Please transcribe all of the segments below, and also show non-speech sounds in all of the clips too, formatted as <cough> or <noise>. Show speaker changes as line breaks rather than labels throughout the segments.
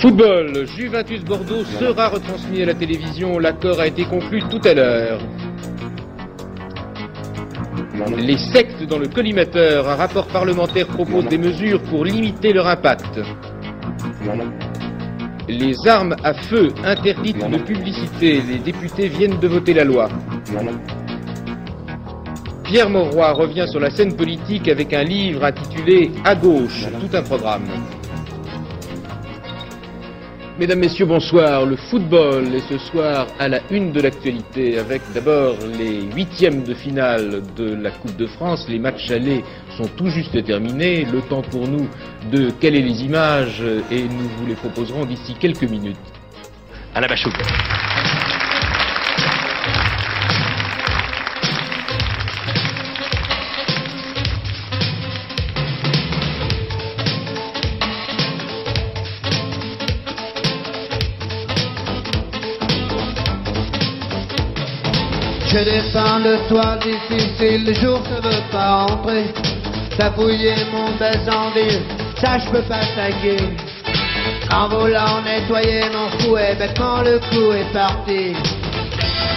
Football, Juventus Bordeaux sera retransmis à la télévision. L'accord a été conclu tout à l'heure. Les sectes dans le collimateur, un rapport parlementaire propose des mesures pour limiter leur impact. Les armes à feu interdites de publicité, les députés viennent de voter la loi. Pierre Mauroy revient sur la scène politique avec un livre intitulé À gauche, tout un programme. Mesdames, Messieurs, bonsoir. Le football est ce soir à la une de l'actualité avec d'abord les huitièmes de finale de la Coupe de France. Les matchs allés sont tout juste terminés. Le temps pour nous de caler les images et nous vous les proposerons d'ici quelques minutes. À la Bachou.
Je descends le toit difficile, le jour ne veut pas rentrer. T'as fouillé mon ville, ça je peux pas taguer. En voulant nettoyer mon fouet, bêtement le coup est parti.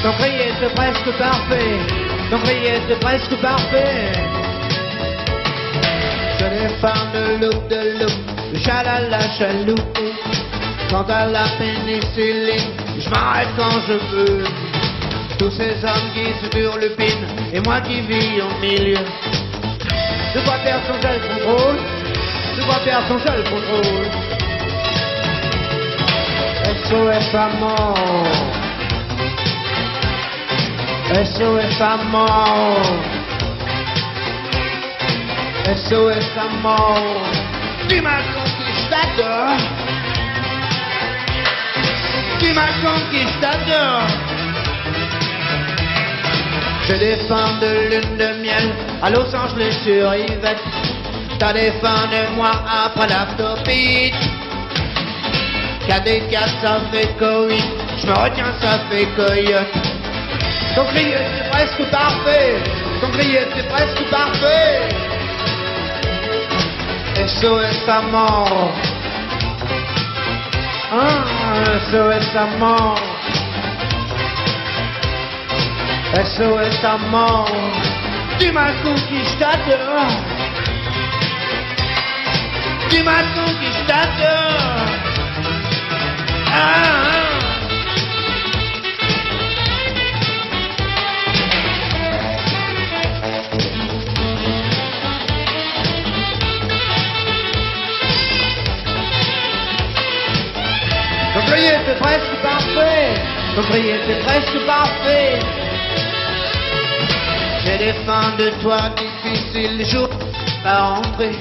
Ton crier c'est presque parfait, ton crier c'est presque parfait. Je défends de loup de loup, le chalala chaloupe. Quant à la pénicilline, je m'arrête quand je veux. Tous ces hommes qui se turlupinent et moi qui vis au milieu. De quoi perdre son seul contrôle. De quoi perdre son seul contrôle. SOS mort SOS mort SOS mort Tu m'as conquistador. Tu m'as conquistador je défends de lune de miel à Los Angeles sur Yvette. T'as défendu moi après l'autopie. KD4 ça fait Covid, je me retiens ça fait coyote. Ton crier c'est presque parfait, ton crier c'est presque parfait. SOS à mort. Hein, SOS à mort. SOS à mort Tu m'as conquistador Tu m'as conquistador ah, ah. Prier c'est presque parfait. Ton prier c'est presque parfait j'ai des fins de toi difficiles, jour à rentrer.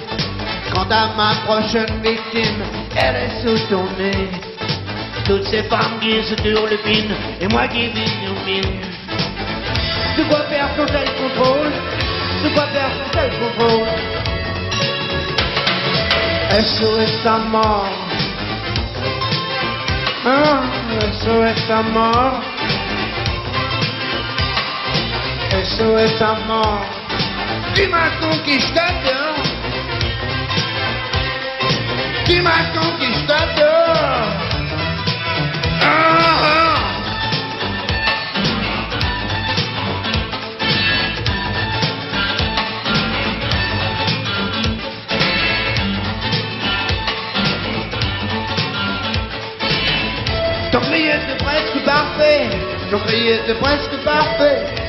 Quant à ma prochaine victime, elle est sous ton nez. Toutes ces femmes qui se turlupinent, et moi qui milieu. De quoi faire son tel contrôle De quoi faire son tel contrôle SOS à mort Hein SOS à mort SOS mort Tu m'as conquistador Tu m'as conquistador ah, ah. Ton cri était presque parfait Ton cri était presque parfait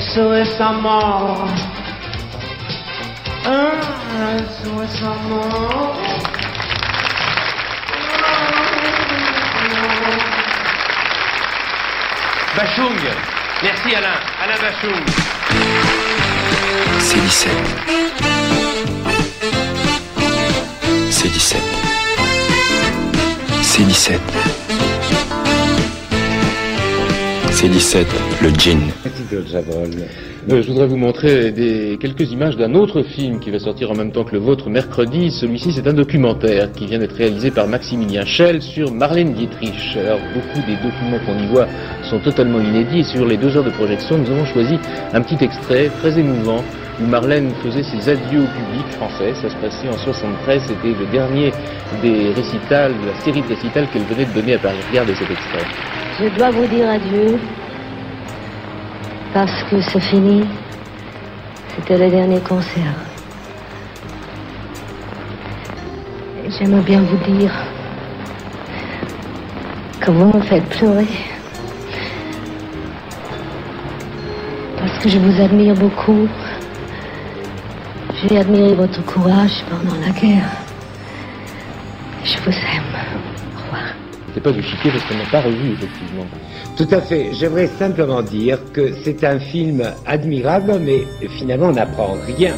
SOS à mort. Ah, SOS à mort.
Bachung. Merci Alain. Alain Bachung.
C'est 17. C'est 17. C'est 17. C17, le gin.
Euh, je voudrais vous montrer quelques images d'un autre film qui va sortir en même temps que le vôtre mercredi. Celui-ci, c'est un documentaire qui vient d'être réalisé par Maximilien Schell sur Marlène Dietrich. Alors, beaucoup des documents qu'on y voit sont totalement inédits sur les deux heures de projection, nous avons choisi un petit extrait très émouvant où Marlène faisait ses adieux au public français. Ça se passait en 73, c'était le dernier des récitals, de la série de récitals qu'elle venait de donner à Paris. Regardez cet extrait.
Je dois vous dire adieu parce que c'est fini. C'était le dernier concert. J'aimerais bien vous dire que vous me faites pleurer. Parce que je vous admire beaucoup. J'ai admiré votre courage pendant la guerre. Je vous aime.
C'est pas du chiquet parce qu'on n'a pas revu, effectivement.
Tout à fait. J'aimerais simplement dire que c'est un film admirable, mais finalement on n'apprend rien.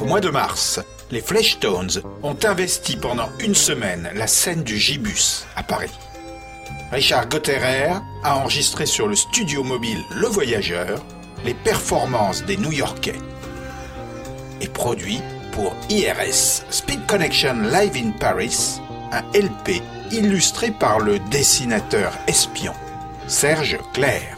Au mois de mars, les Fleshtones ont investi pendant une semaine la scène du Gibus à Paris. Richard Gotterer a enregistré sur le studio mobile Le Voyageur les performances des New-Yorkais et produit pour IRS Speed Connection Live in Paris un LP illustré par le dessinateur espion Serge Clair.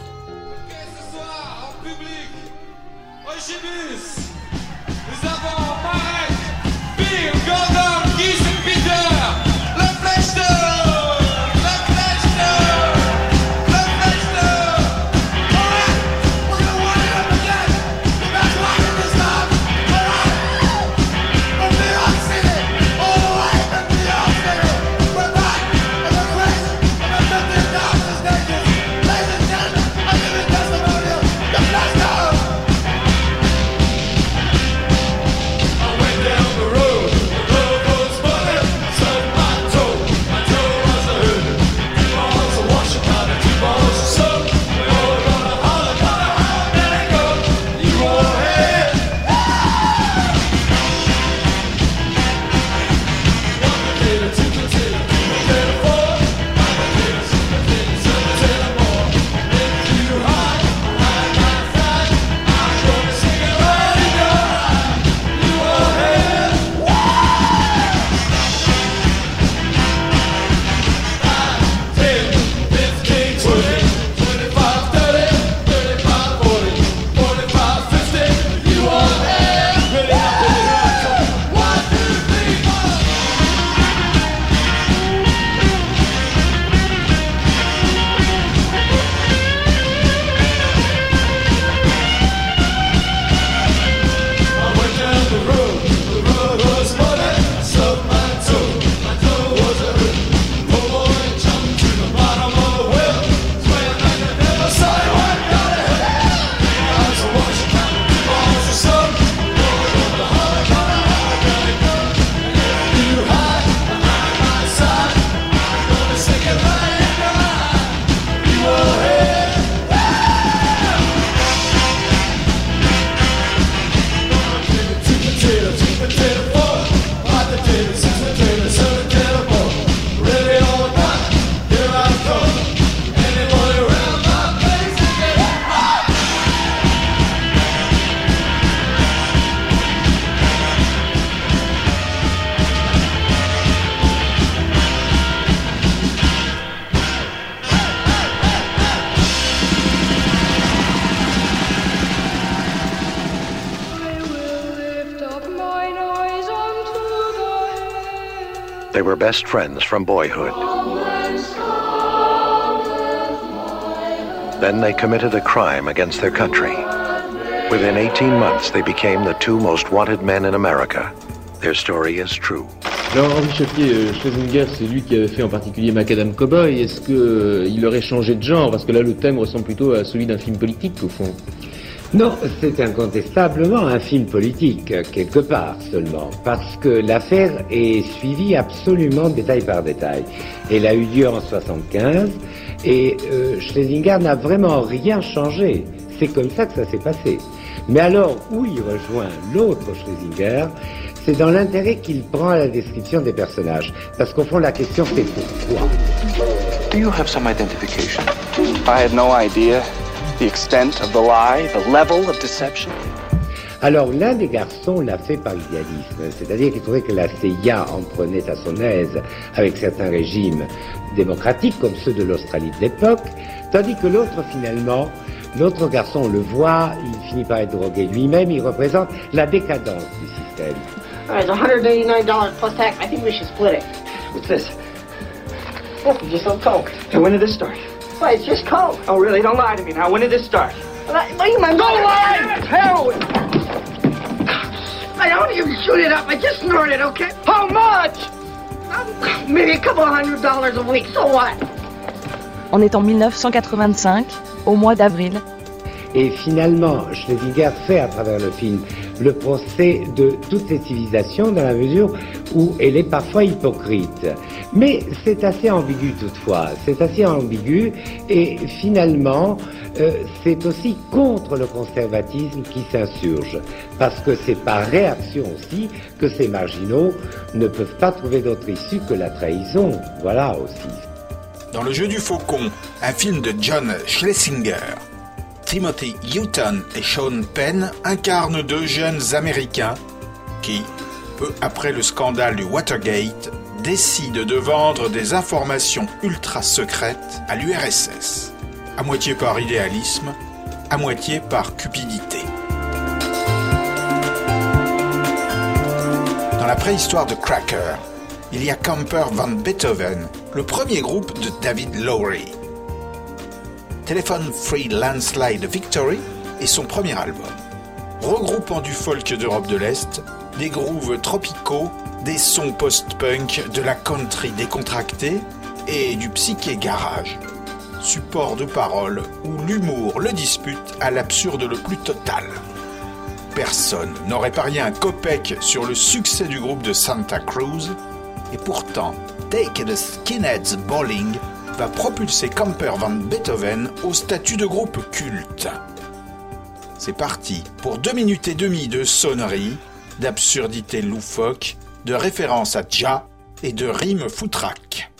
Best friends from boyhood. Then they committed a crime against their country. Within 18 months, they became the two most wanted men in America. Their story is true.
Alors, Henri Chapier, euh, Schlesinger, c'est lui qui avait fait en particulier Macadam Cowboy. Est-ce que euh, aurait changé de genre Parce que là, le thème ressemble plutôt à celui d'un film politique, au fond.
Non, c'est incontestablement un film politique, quelque part seulement, parce que l'affaire est suivie absolument détail par détail. Elle a eu lieu en 75 et euh, Schlesinger n'a vraiment rien changé. C'est comme ça que ça s'est passé. Mais alors, où il rejoint l'autre Schlesinger, c'est dans l'intérêt qu'il prend à la description des personnages. Parce qu'au fond, la question, c'est pourquoi?
Do you have some identification?
I had no idea the extent of the lie, the level of deception?
Alors l'un des garçons l'a fait par idéalisme, c'est-à-dire qu'il trouvait que la CIA en prenait à son aise avec certains régimes démocratiques comme ceux de l'Australie de l'époque, tandis que l'autre finalement, l'autre garçon on le voit, il finit par être drogué lui-même, il représente la décadence du système.
All right, it's $189 plus tax. I think we should split it.
What's this?
Oh, just some coke.
Hey, when did this start?
Why, it's just coke.
Oh, really? Don't lie to me now. When did this start?
Don't lie! It's heroin! I don't even shoot it up. I just snort it, okay? How much? Um, maybe a couple of hundred dollars a week. So what?
On est en 1985, au mois d'avril.
Et finalement, Schlesinger fait à travers le film le procès de toutes ces civilisations dans la mesure où elle est parfois hypocrite. Mais c'est assez ambigu toutefois, c'est assez ambigu et finalement euh, c'est aussi contre le conservatisme qui s'insurge, parce que c'est par réaction aussi que ces marginaux ne peuvent pas trouver d'autre issue que la trahison. Voilà aussi.
Dans le jeu du faucon, un film de John Schlesinger, Timothy Hutton et Sean Penn incarnent deux jeunes Américains qui, peu après le scandale du Watergate, décident de vendre des informations ultra secrètes à l'URSS, à moitié par idéalisme, à moitié par cupidité. Dans la préhistoire de Cracker, il y a Camper Van Beethoven, le premier groupe de David Lowry. Telephone Free Landslide Victory est son premier album. Regroupant du folk d'Europe de l'Est, des grooves tropicaux, des sons post-punk, de la country décontractée et du psyché garage. Support de parole où l'humour le dispute à l'absurde le plus total. Personne n'aurait parié un copec sur le succès du groupe de Santa Cruz, et pourtant, Take the Skinheads Bowling va propulser Camper Van Beethoven au statut de groupe culte. C'est parti pour deux minutes et demie de sonnerie, d'absurdité loufoque, de référence à Ja et de rimes foutraques.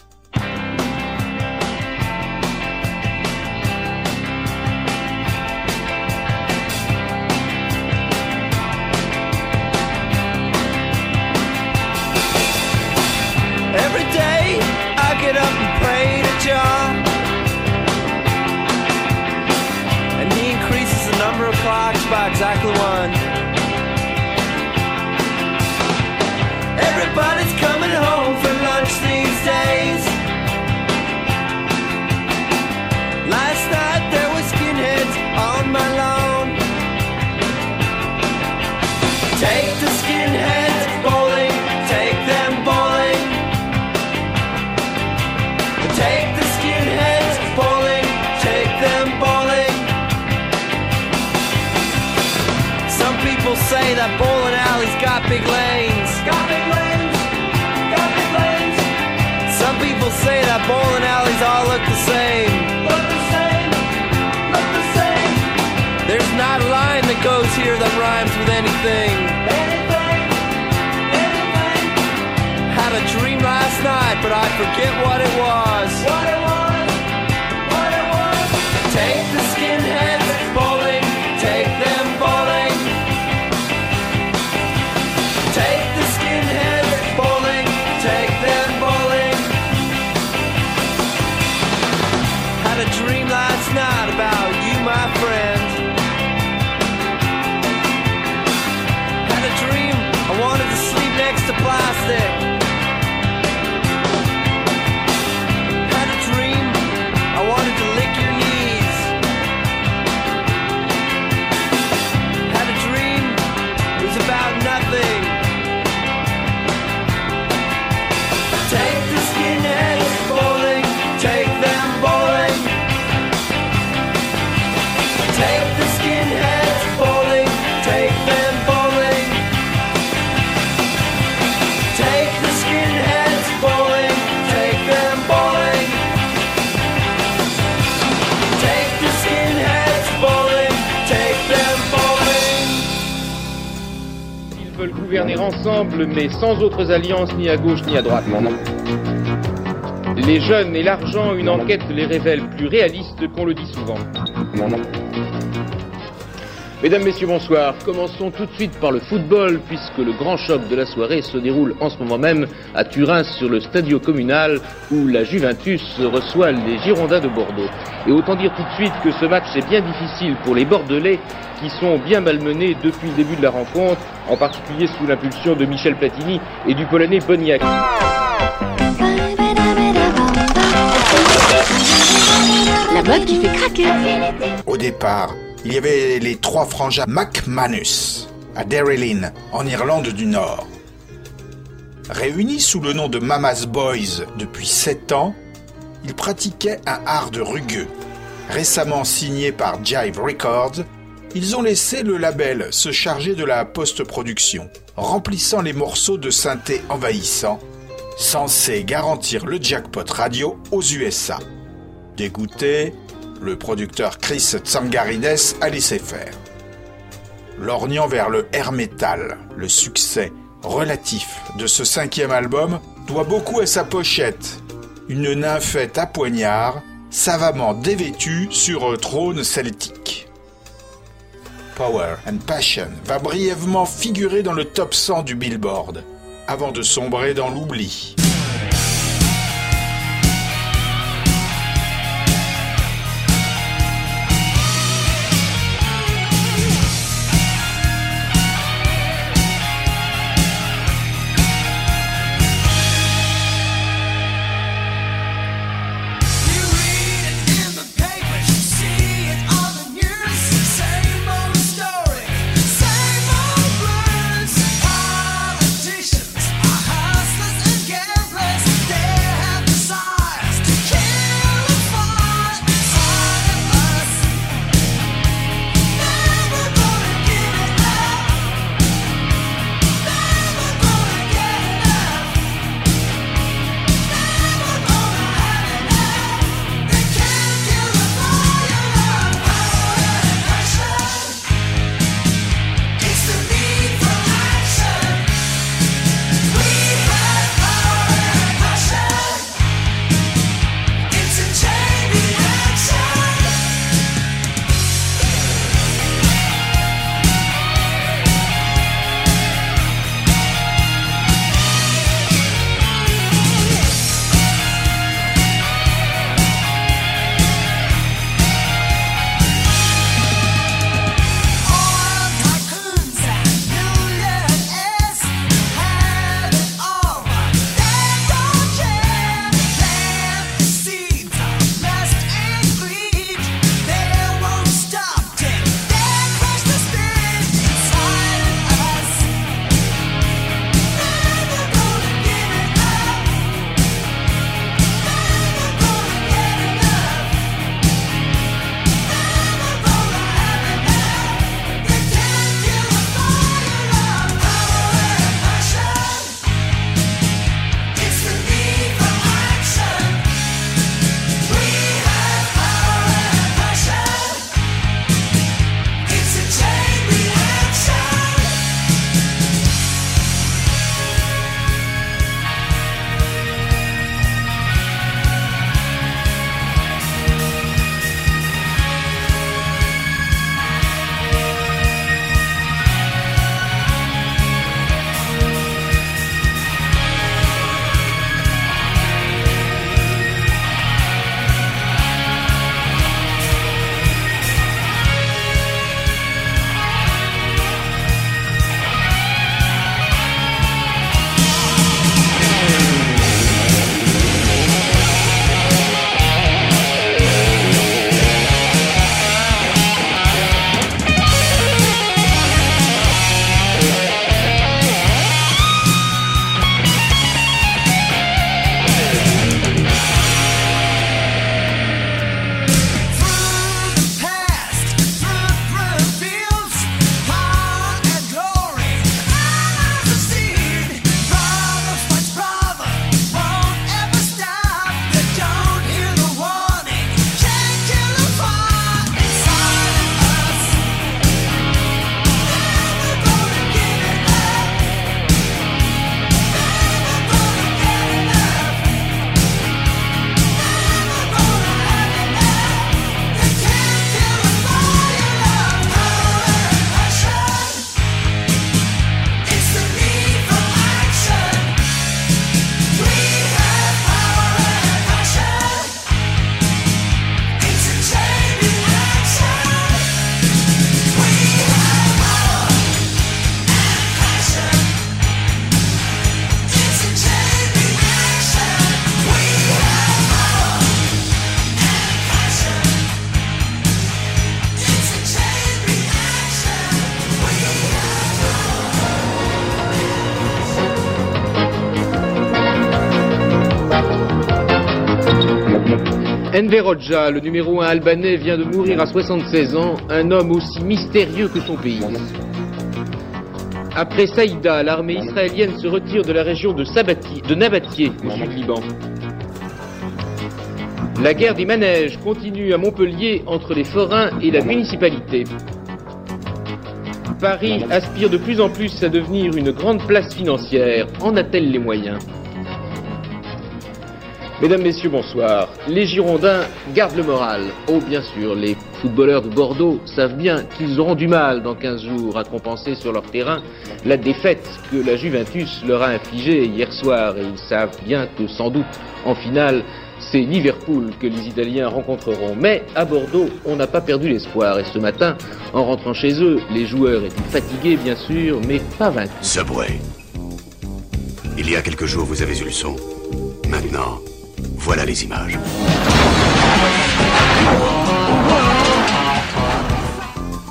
Goes here that rhymes with anything. Anything, anything. Had a dream last night, but I forget what it was. What it was,
ensemble, mais sans autres alliances ni à gauche ni à droite. Non, non. Les jeunes et l'argent, une enquête les révèle plus réalistes qu'on le dit souvent. Non, non. Mesdames, Messieurs, bonsoir. Commençons tout de suite par le football, puisque le grand choc de la soirée se déroule en ce moment même à Turin sur le Stadio Communal, où la Juventus reçoit les Girondins de Bordeaux. Et autant dire tout de suite que ce match est bien difficile pour les Bordelais, qui sont bien malmenés depuis le début de la rencontre, en particulier sous l'impulsion de Michel Platini et du Polonais Boniak.
La mode qui fait craquer.
Au départ, il y avait les trois frangins McManus à Derrylin, en Irlande du Nord. Réunis sous le nom de Mama's Boys depuis 7 ans, ils pratiquaient un de rugueux. Récemment signé par Jive Records, ils ont laissé le label se charger de la post-production, remplissant les morceaux de synthé envahissants, censés garantir le jackpot radio aux USA. Dégoûté, le producteur Chris Tsangarides a laissé faire. Lorgnant vers le air metal, le succès relatif de ce cinquième album doit beaucoup à sa pochette, une nymphette à poignard savamment dévêtue sur un trône celtique. Power and Passion va brièvement figurer dans le top 100 du Billboard, avant de sombrer dans l'oubli.
Enver Hoxha, le numéro 1 albanais, vient de mourir à 76 ans, un homme aussi mystérieux que son pays. Après Saïda, l'armée israélienne se retire de la région de, Sabati, de au sud Liban. La guerre des manèges continue à Montpellier entre les forains et la municipalité. Paris aspire de plus en plus à devenir une grande place financière. En a-t-elle les moyens? Mesdames, Messieurs, bonsoir. Les Girondins gardent le moral. Oh, bien sûr, les footballeurs de Bordeaux savent bien qu'ils auront du mal dans 15 jours à compenser sur leur terrain la défaite que la Juventus leur a infligée hier soir. Et ils savent bien que, sans doute, en finale, c'est Liverpool que les Italiens rencontreront. Mais à Bordeaux, on n'a pas perdu l'espoir. Et ce matin, en rentrant chez eux, les joueurs étaient fatigués, bien sûr, mais pas vaincus.
Subway. Il y a quelques jours, vous avez eu le son. Maintenant, voilà les images.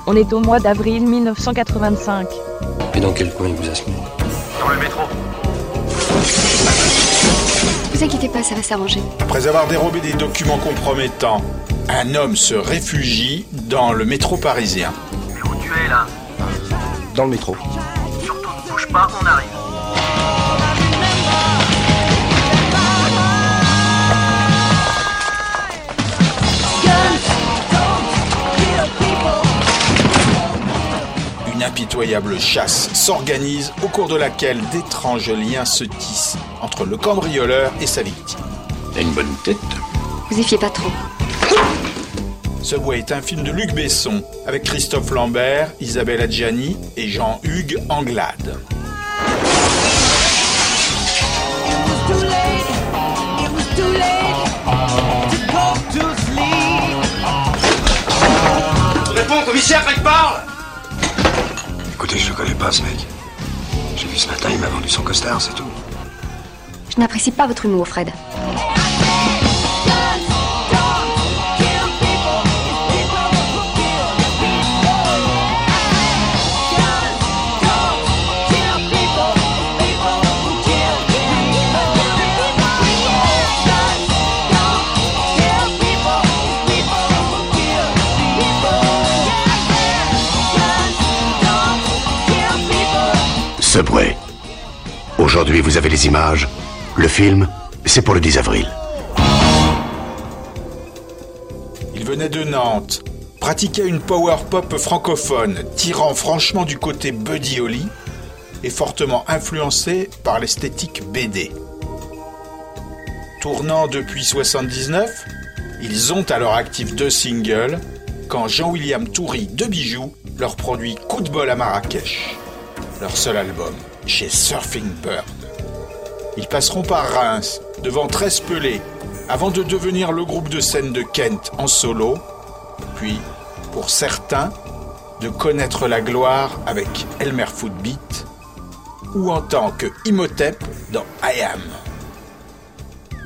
On est au mois d'avril 1985.
Et dans quel coin il vous a semé
Dans le métro.
Vous inquiétez pas, ça va s'arranger.
Après avoir dérobé des documents compromettants, un homme se réfugie dans le métro parisien.
Mais où tu es là
Dans le métro.
Surtout ne bouge pas, on arrive.
Impitoyable chasse s'organise au cours de laquelle d'étranges liens se tissent entre le cambrioleur et sa victime.
T'as une bonne tête.
Vous y fiez pas trop.
Subway est un film de Luc Besson avec Christophe Lambert, Isabelle Adjani et Jean-Hugues Anglade.
Réponds, commissaire, faites parle
Écoutez, je le connais pas, ce mec. J'ai vu ce matin, il m'a vendu son costard, c'est tout.
Je n'apprécie pas votre humour, Fred.
Aujourd'hui, vous avez les images. Le film, c'est pour le 10 avril.
Il venait de Nantes, pratiquait une power pop francophone, tirant franchement du côté Buddy Holly et fortement influencé par l'esthétique BD. Tournant depuis 79, ils ont à leur actif deux singles quand Jean-William Toury de Bijoux leur produit Coup de bol à Marrakech, leur seul album, chez Surfing Bird. Ils passeront par Reims, devant 13 pelés, avant de devenir le groupe de scène de Kent en solo, puis, pour certains, de connaître la gloire avec Elmer Footbeat, ou en tant que Imhotep dans I Am.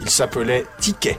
Il s'appelait Ticket.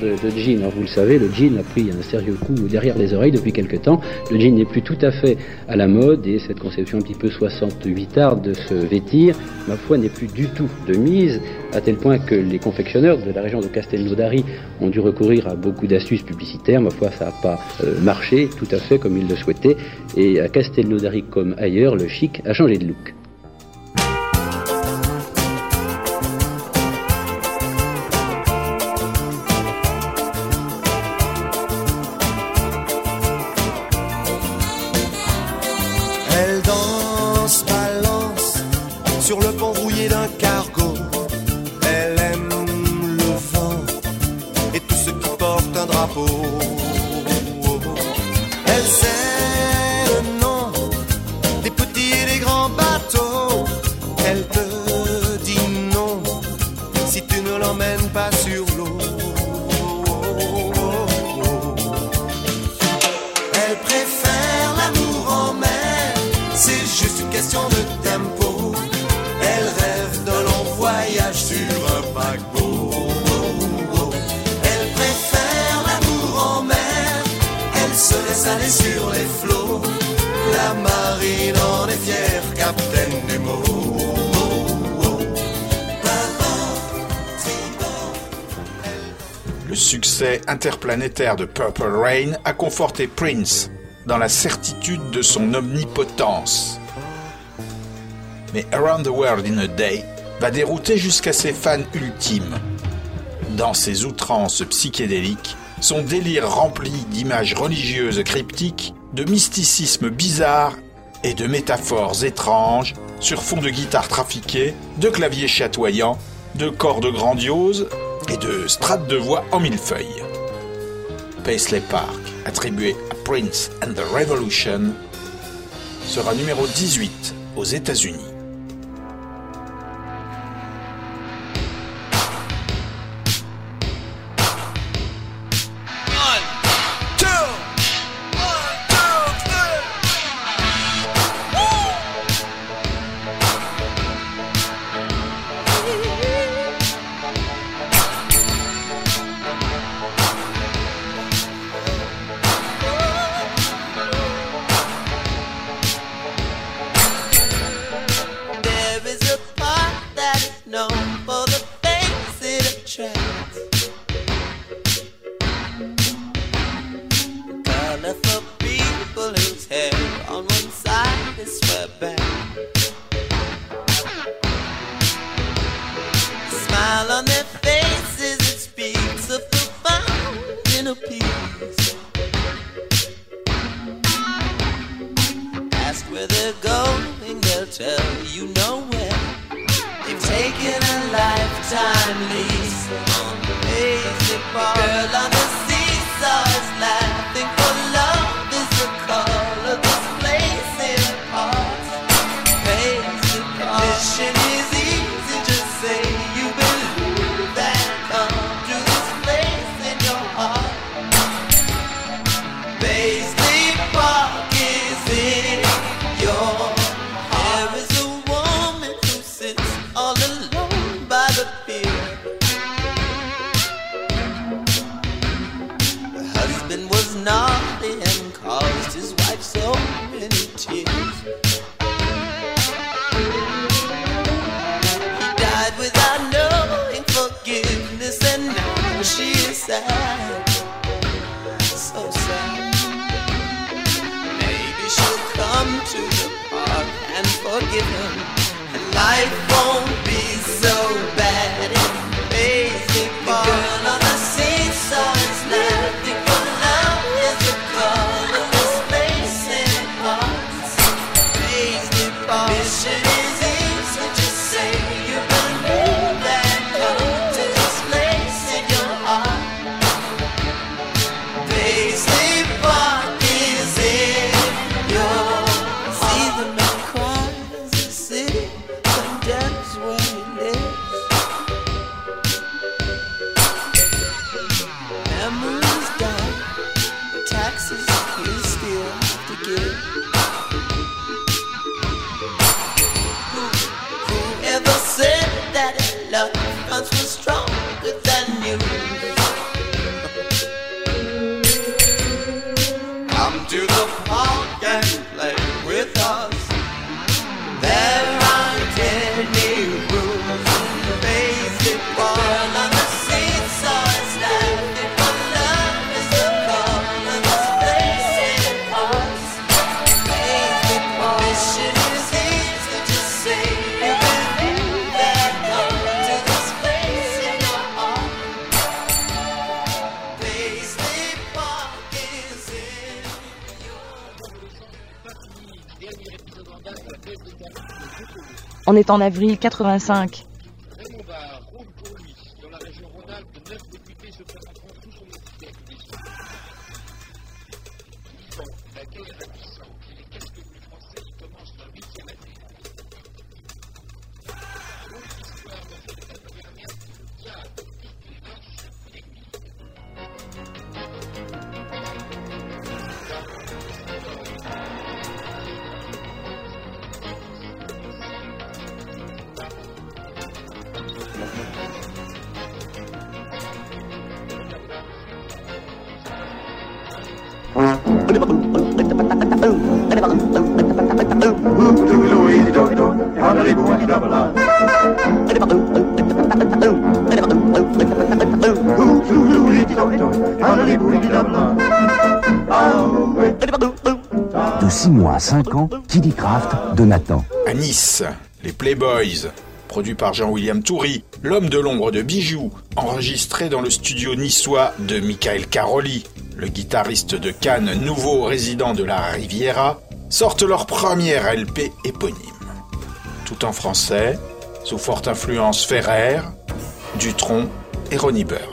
De,
alors vous le savez, le jean a pris un sérieux coup derrière les oreilles depuis quelque temps. Le jean n'est plus tout à fait à la mode et cette conception un petit peu 68 art de se vêtir, ma foi, n'est plus du tout de mise, à tel point que les confectionneurs de la région de Castelnaudary ont dû recourir à beaucoup d'astuces publicitaires. Ma foi, ça n'a pas euh, marché tout à fait comme ils le souhaitaient. Et à Castelnaudary comme ailleurs, le chic a changé de look.
Interplanétaire de Purple Rain a conforté Prince dans la certitude de son omnipotence. Mais Around the World in a Day va dérouter jusqu'à ses fans ultimes. Dans ses outrances psychédéliques, son délire rempli d'images religieuses cryptiques, de mysticisme bizarre et de métaphores étranges sur fond de guitare trafiquée, de claviers chatoyants, de cordes grandioses et de strates de voix en millefeuilles. Paisley Park, attribué à Prince and the Revolution, sera numéro 18 aux États-Unis.
Sad. So sad. Maybe she'll come to the park and forgive him. And life won't On
est en avril 85.
Les
Playboys, produit par Jean-William Toury, l'homme de l'ombre de Bijoux, enregistré dans le studio niçois de Michael Caroli, le guitariste de Cannes, nouveau résident de la Riviera, sortent leur première LP éponyme. Tout en français, sous forte influence Ferrer, Dutronc et Ronnie Bird.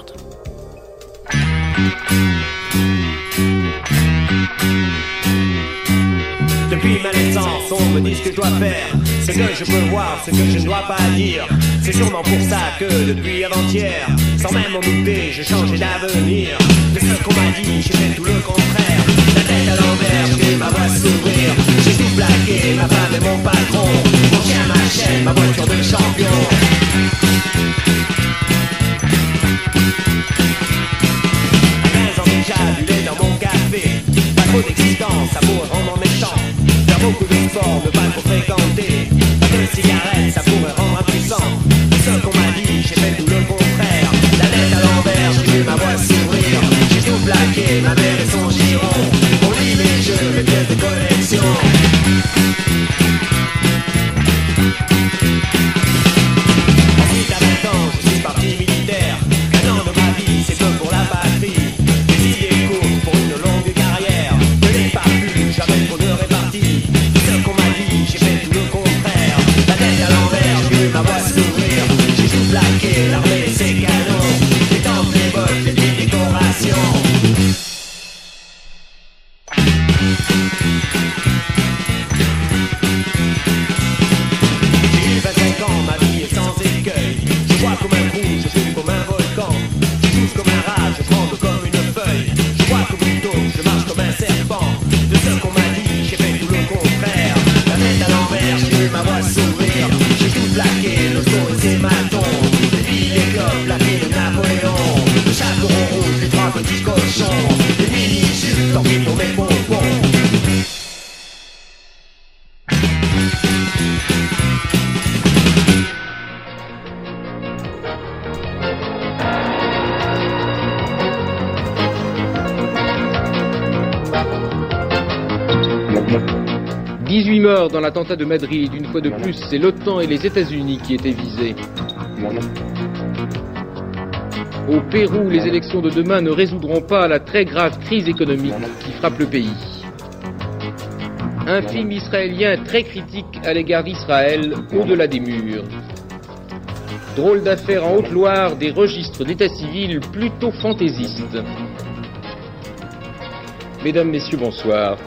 Ce que je dois faire, ce que je peux voir, ce que je ne dois pas dire. C'est sûrement pour ça que depuis avant-hier, sans même en douter, j'ai changé d'avenir. De ce qu'on m'a dit, j'ai fait tout le contraire. La tête à l'envers, j'ai ma voix s'ouvrir. J'ai tout plaqué, ma femme et mon patron. Mon chien, ma chaîne, ma voiture de champion. À 15 ans déjà, du lait dans mon café. Pas trop d'existence, ça Faire beaucoup de sport, ne
18 morts dans l'attentat de Madrid. Une fois de plus, c'est l'OTAN et les États-Unis qui étaient visés. Au Pérou, les élections de demain ne résoudront pas la très grave crise économique qui frappe le pays. Un film israélien très critique à l'égard d'Israël, au-delà des murs. Drôle d'affaire en Haute-Loire, des registres d'état civil plutôt fantaisistes. Mesdames, Messieurs, bonsoir.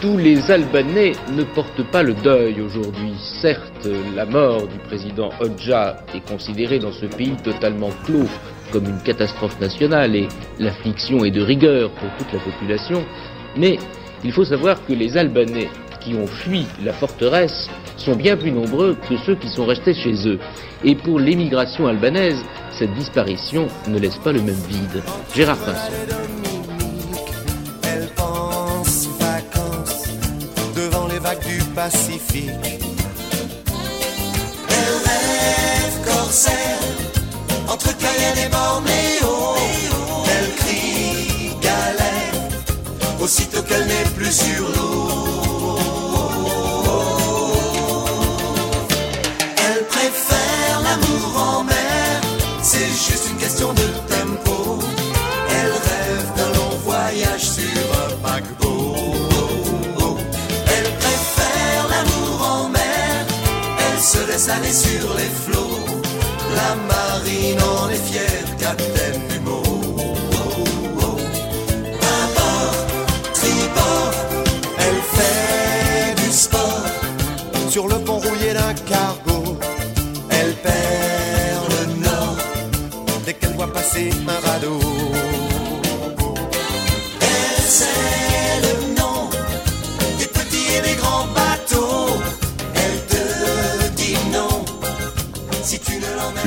Tous les Albanais ne portent pas le deuil aujourd'hui. Certes, la mort du président Hodja est considérée dans ce pays totalement clos comme une catastrophe nationale et l'affliction est de rigueur pour toute la population, mais il faut savoir que les Albanais qui ont fui la forteresse sont bien plus nombreux que ceux qui sont restés chez eux. Et pour l'émigration albanaise, cette disparition ne laisse pas le même vide. Gérard Pinson.
Pacifique. Elle rêve corsaire entre Cayenne et Bornéo. Elle crie galère aussitôt qu'elle n'est plus sur l'eau. Elle préfère l'amour en mer, c'est juste une question de sur les flots. La marine en est fière, capitaine du mot. Oh, oh. Tribord, elle fait du sport. Sur le pont rouillé d'un cargo,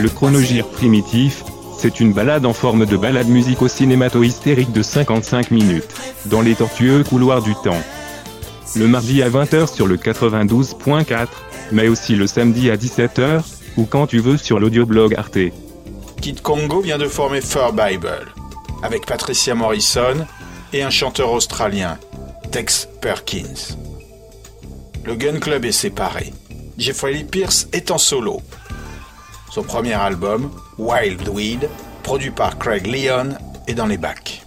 Le
chronogire primitif, c'est une balade en forme de balade musico-cinémato-hystérique de 55 minutes, dans les tortueux couloirs du temps. Le mardi à 20h sur le 92.4, mais aussi le samedi à 17h, ou quand tu veux sur l'audioblog Arte.
Kid Congo vient de former Fur Bible, avec Patricia Morrison et un chanteur australien, Tex Perkins. Le Gun Club est séparé. Jeffrey Lee Pierce est en solo. Son premier album, Wild Weed, produit par Craig Leon, est dans les bacs.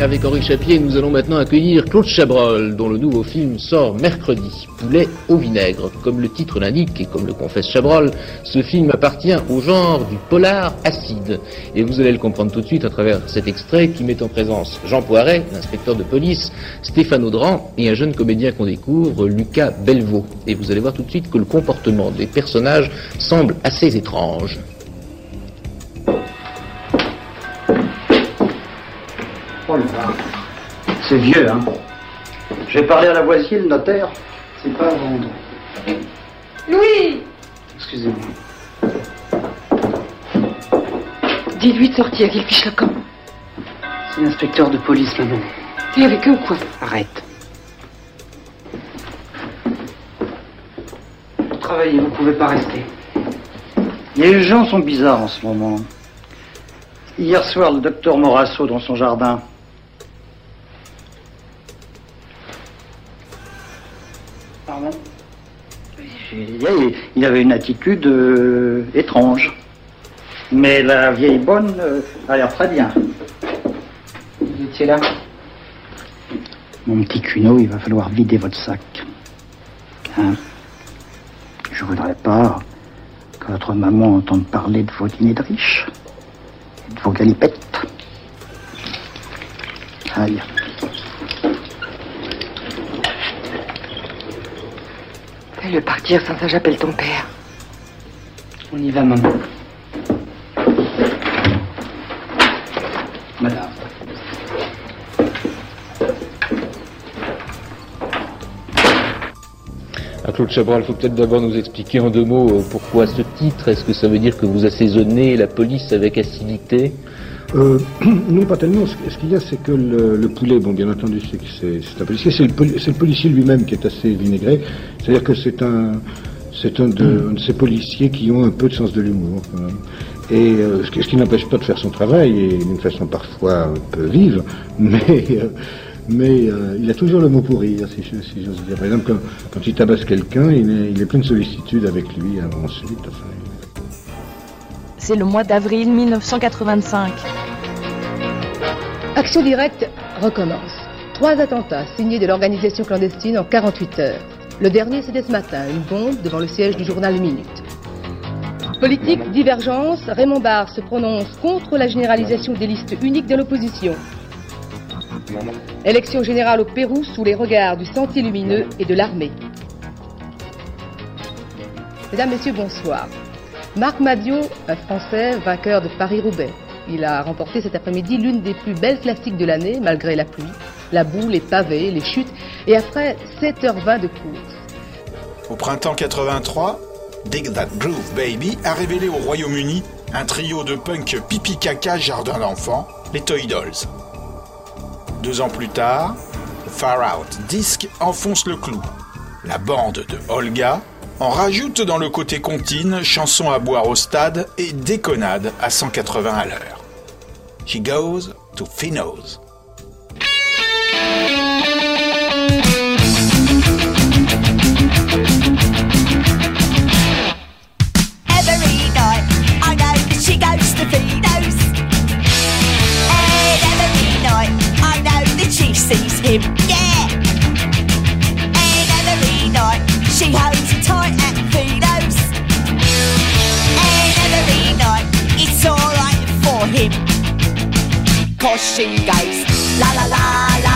Avec Henri Chapier, nous allons maintenant accueillir Claude Chabrol, dont le nouveau film sort mercredi. Poulet au vinaigre. Comme le titre l'indique et comme le confesse Chabrol, ce film appartient au genre du polar acide. Et vous allez le comprendre tout de suite à travers cet extrait qui met en présence Jean Poiret, l'inspecteur de police, Stéphane Audran et un jeune comédien qu'on découvre, Lucas Belvaux. Et vous allez voir tout de suite que le comportement des personnages semble assez étrange.
Oh là C'est vieux, hein J'ai parlé à la voisine, le notaire. C'est pas à vendre.
Louis
Excusez-moi.
Dis-lui de sortir, qu'il fiche le camp.
C'est l'inspecteur de police, maman.
T'es avec eux ou quoi?
Arrête. Travaillez, vous pouvez pas rester. Les gens sont bizarres en ce moment. Hier soir, le docteur Morasso dans son jardin. Avait une attitude euh, étrange. Mais la vieille bonne euh, a l'air très bien. Vous étiez là? Mon petit Cuno, il va falloir vider votre sac. Hein? Je voudrais pas que votre maman entende parler de vos dîners de riches et de vos galipettes. Aïe.
Fais-le partir sans ça, j'appelle ton père.
On y va, maman. Madame.
Ah, Claude Chabral, il faut peut-être d'abord nous expliquer en deux mots euh, pourquoi ce titre. Est-ce que ça veut dire que vous assaisonnez la police avec acidité?
Euh, <clears throat> non, pas tellement. Ce, qu'il y a, c'est que le, le poulet, bon, bien entendu, c'est que c'est c'est un policier. C'est le, le policier lui-même qui est assez vinaigré. C'est-à-dire que c'est un, c'est un de, un de ces policiers qui ont un peu de sens de l'humour. Et euh, ce qui, ce qui n'empêche pas de faire son travail, et d'une façon parfois un peu vive, <laughs> mais, euh, mais euh, il a toujours le mot pour rire, si, j'ose dire. Par exemple, quand, quand il tabasse quelqu'un, il est, il est plein de sollicitude avec lui avant ensuite. Enfin,
C'est le mois d'avril 1985.
Action directe recommence. Trois attentats signés de l'organisation clandestine en 48 heures. Le dernier, c'était ce matin, une bombe devant le siège du journal Minute. Politique, divergence, Raymond Barre se prononce contre la généralisation des listes uniques de l'opposition. Élection générale au Pérou sous les regards du Sentier Lumineux et de l'armée. Mesdames, Messieurs, bonsoir. Marc Madiot, un Français vainqueur de Paris-Roubaix. Il a remporté cet après-midi l'une des plus belles classiques de l'année, malgré la pluie, la boue, les pavés, les chutes, et après 7h20 de course.
Au printemps 83, Dig That Groove Baby a révélé au Royaume-Uni un trio de punk pipi caca jardin d'enfants, les Toy Dolls. Deux ans plus tard, Far Out Disc enfonce le clou. La bande de Olga en rajoute dans le côté comptine chanson à boire au stade et déconnade à 180 à l'heure. She goes to Finos.
Every night, I know that she goes to Finos. And every night, I know that she sees him, him. Cause she goes la la la la la la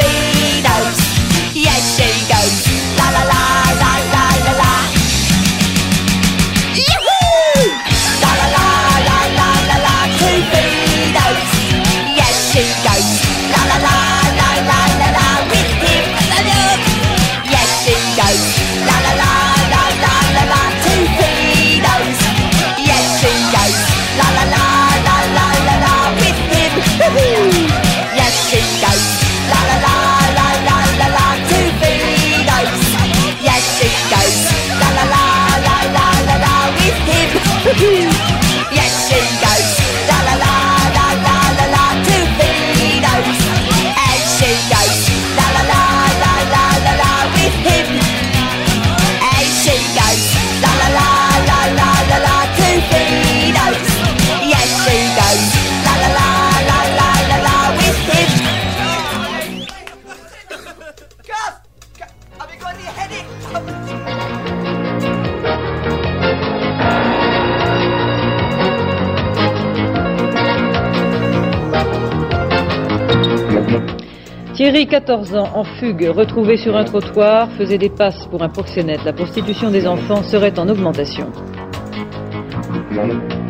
14 ans, en fugue, retrouvé sur un trottoir, faisait des passes pour un proxénète. La prostitution des enfants serait en augmentation.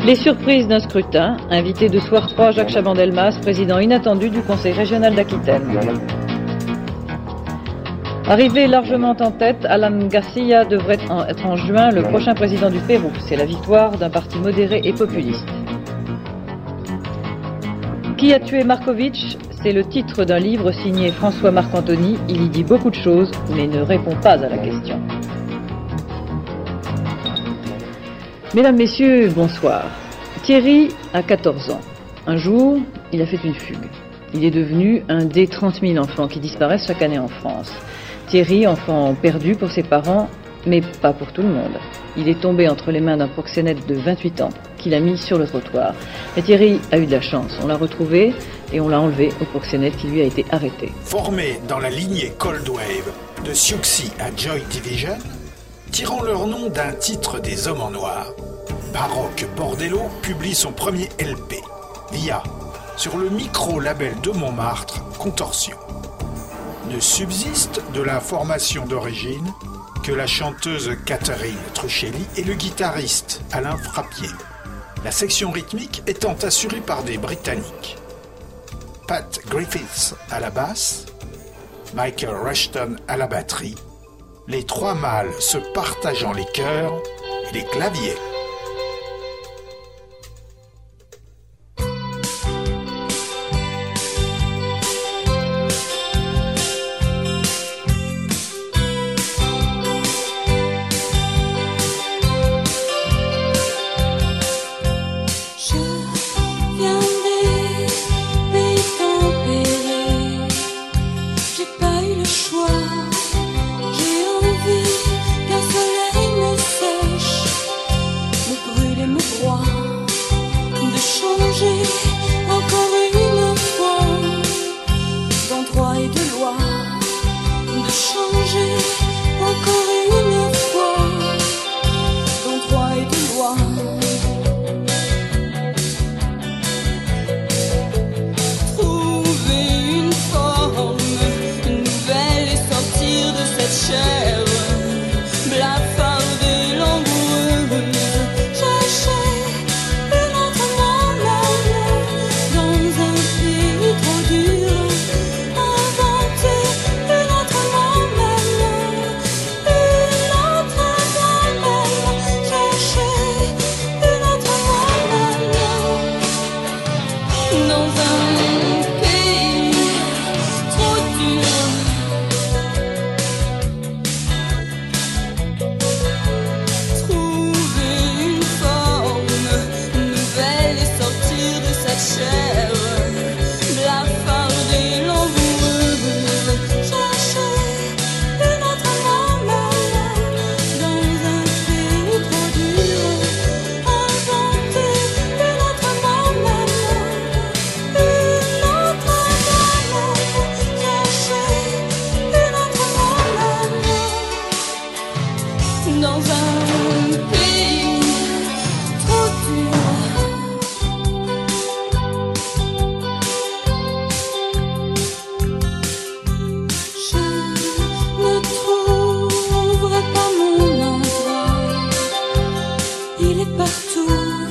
Les surprises d'un scrutin. Invité de soir 3, Jacques Chaban-Delmas, président inattendu du Conseil régional d'Aquitaine. Arrivé largement en tête, Alan Garcia devrait être en juin le prochain président du Pérou. C'est la victoire d'un parti modéré et populiste. Qui a tué Markovitch C'est le titre d'un livre signé François Marc-Antony. Il y dit beaucoup de choses, mais ne répond pas à la question. Mesdames, Messieurs, bonsoir. Thierry a 14 ans. Un jour, il a fait une fugue. Il est devenu un des 30 000 enfants qui disparaissent chaque année en France. Thierry, enfant perdu pour ses parents, mais pas pour tout le monde. Il est tombé entre les mains d'un proxénète de 28 ans qu'il a mis sur le trottoir. Et Thierry a eu de la chance. On l'a retrouvé et on l'a enlevé au proxénète qui lui a été arrêté.
Formés dans la lignée Cold Wave de Siouxsie à Joy Division, tirant leur nom d'un titre des Hommes en Noir, Baroque Bordello publie son premier LP, via, sur le micro-label de Montmartre, Contorsion. Ne subsiste de la formation d'origine que la chanteuse Catherine Truchelli et le guitariste Alain Frappier, la section rythmique étant assurée par des Britanniques. Pat Griffiths à la basse, Michael Rushton à la batterie, les trois mâles se partageant les chœurs et les claviers.
partout.